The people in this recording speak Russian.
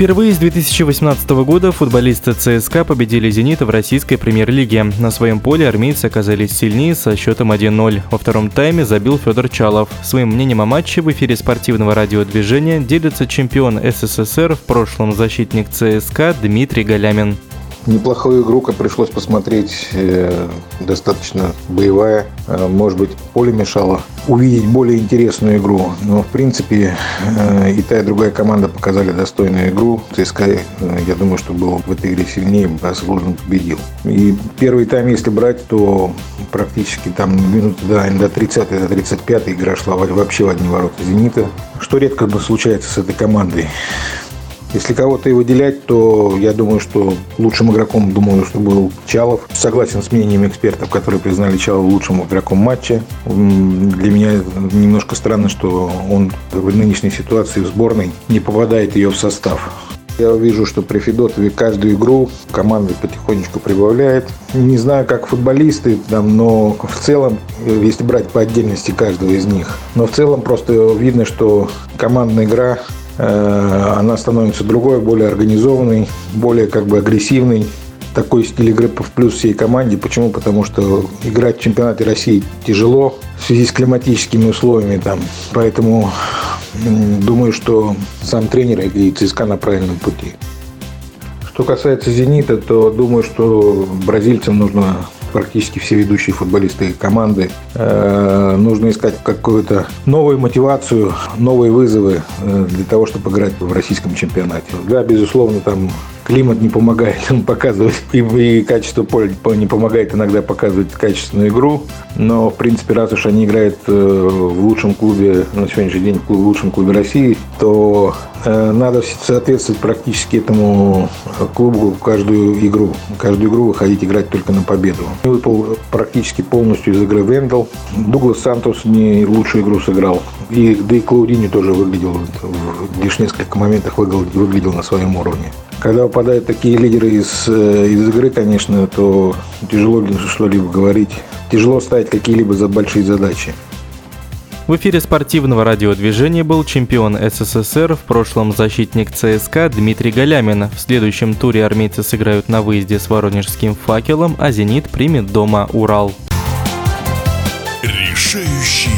Впервые с 2018 года футболисты ЦСКА победили «Зенита» в российской премьер-лиге. На своем поле армейцы оказались сильнее со счетом 1-0. Во втором тайме забил Федор Чалов. Своим мнением о матче в эфире спортивного радиодвижения делится чемпион СССР, в прошлом защитник ЦСКА Дмитрий Галямин. Неплохую игру пришлось посмотреть, э, достаточно боевая. Э, может быть, поле мешало увидеть более интересную игру. Но, в принципе, э, и та, и другая команда показали достойную игру. ЦСКА, я думаю, что был в этой игре сильнее, заслуженно победил. И первый тайм, если брать, то практически там минуты до, до 30 до 35 игра шла вообще в одни ворота «Зенита», что редко случается с этой командой. Если кого-то и выделять, то я думаю, что лучшим игроком, думаю, что был Чалов. Согласен с мнением экспертов, которые признали Чалова лучшим игроком матча. Для меня немножко странно, что он в нынешней ситуации в сборной не попадает ее в состав. Я вижу, что при Федотове каждую игру команда потихонечку прибавляет. Не знаю, как футболисты, там, но в целом, если брать по отдельности каждого из них, но в целом просто видно, что командная игра она становится другой, более организованной, более как бы агрессивной. Такой стиль игры в плюс всей команде. Почему? Потому что играть в чемпионате России тяжело в связи с климатическими условиями. Там. Поэтому думаю, что сам тренер и ЦСКА на правильном пути. Что касается «Зенита», то думаю, что бразильцам нужно практически все ведущие футболисты команды. Э, нужно искать какую-то новую мотивацию, новые вызовы э, для того, чтобы играть в российском чемпионате. Да, безусловно, там климат не помогает им показывать, и, и качество поля не помогает иногда показывать качественную игру. Но, в принципе, раз уж они играют э, в лучшем клубе, на сегодняшний день в лучшем клубе России, то э, надо соответствовать практически этому клубу каждую игру. Каждую игру выходить играть только на победу. Выпал практически полностью из игры Вендел. Дуглас Сантос не лучшую игру сыграл. И, да и Клаудини тоже выглядел, лишь несколько моментах выглядел, выглядел на своем уровне. Когда выпадают такие лидеры из, э, из игры, конечно, то тяжело что-либо говорить. Тяжело ставить какие-либо за большие задачи. В эфире спортивного радиодвижения был чемпион СССР, в прошлом защитник ЦСКА Дмитрий Галямин. В следующем туре армейцы сыграют на выезде с воронежским факелом, а «Зенит» примет дома Урал. Решающий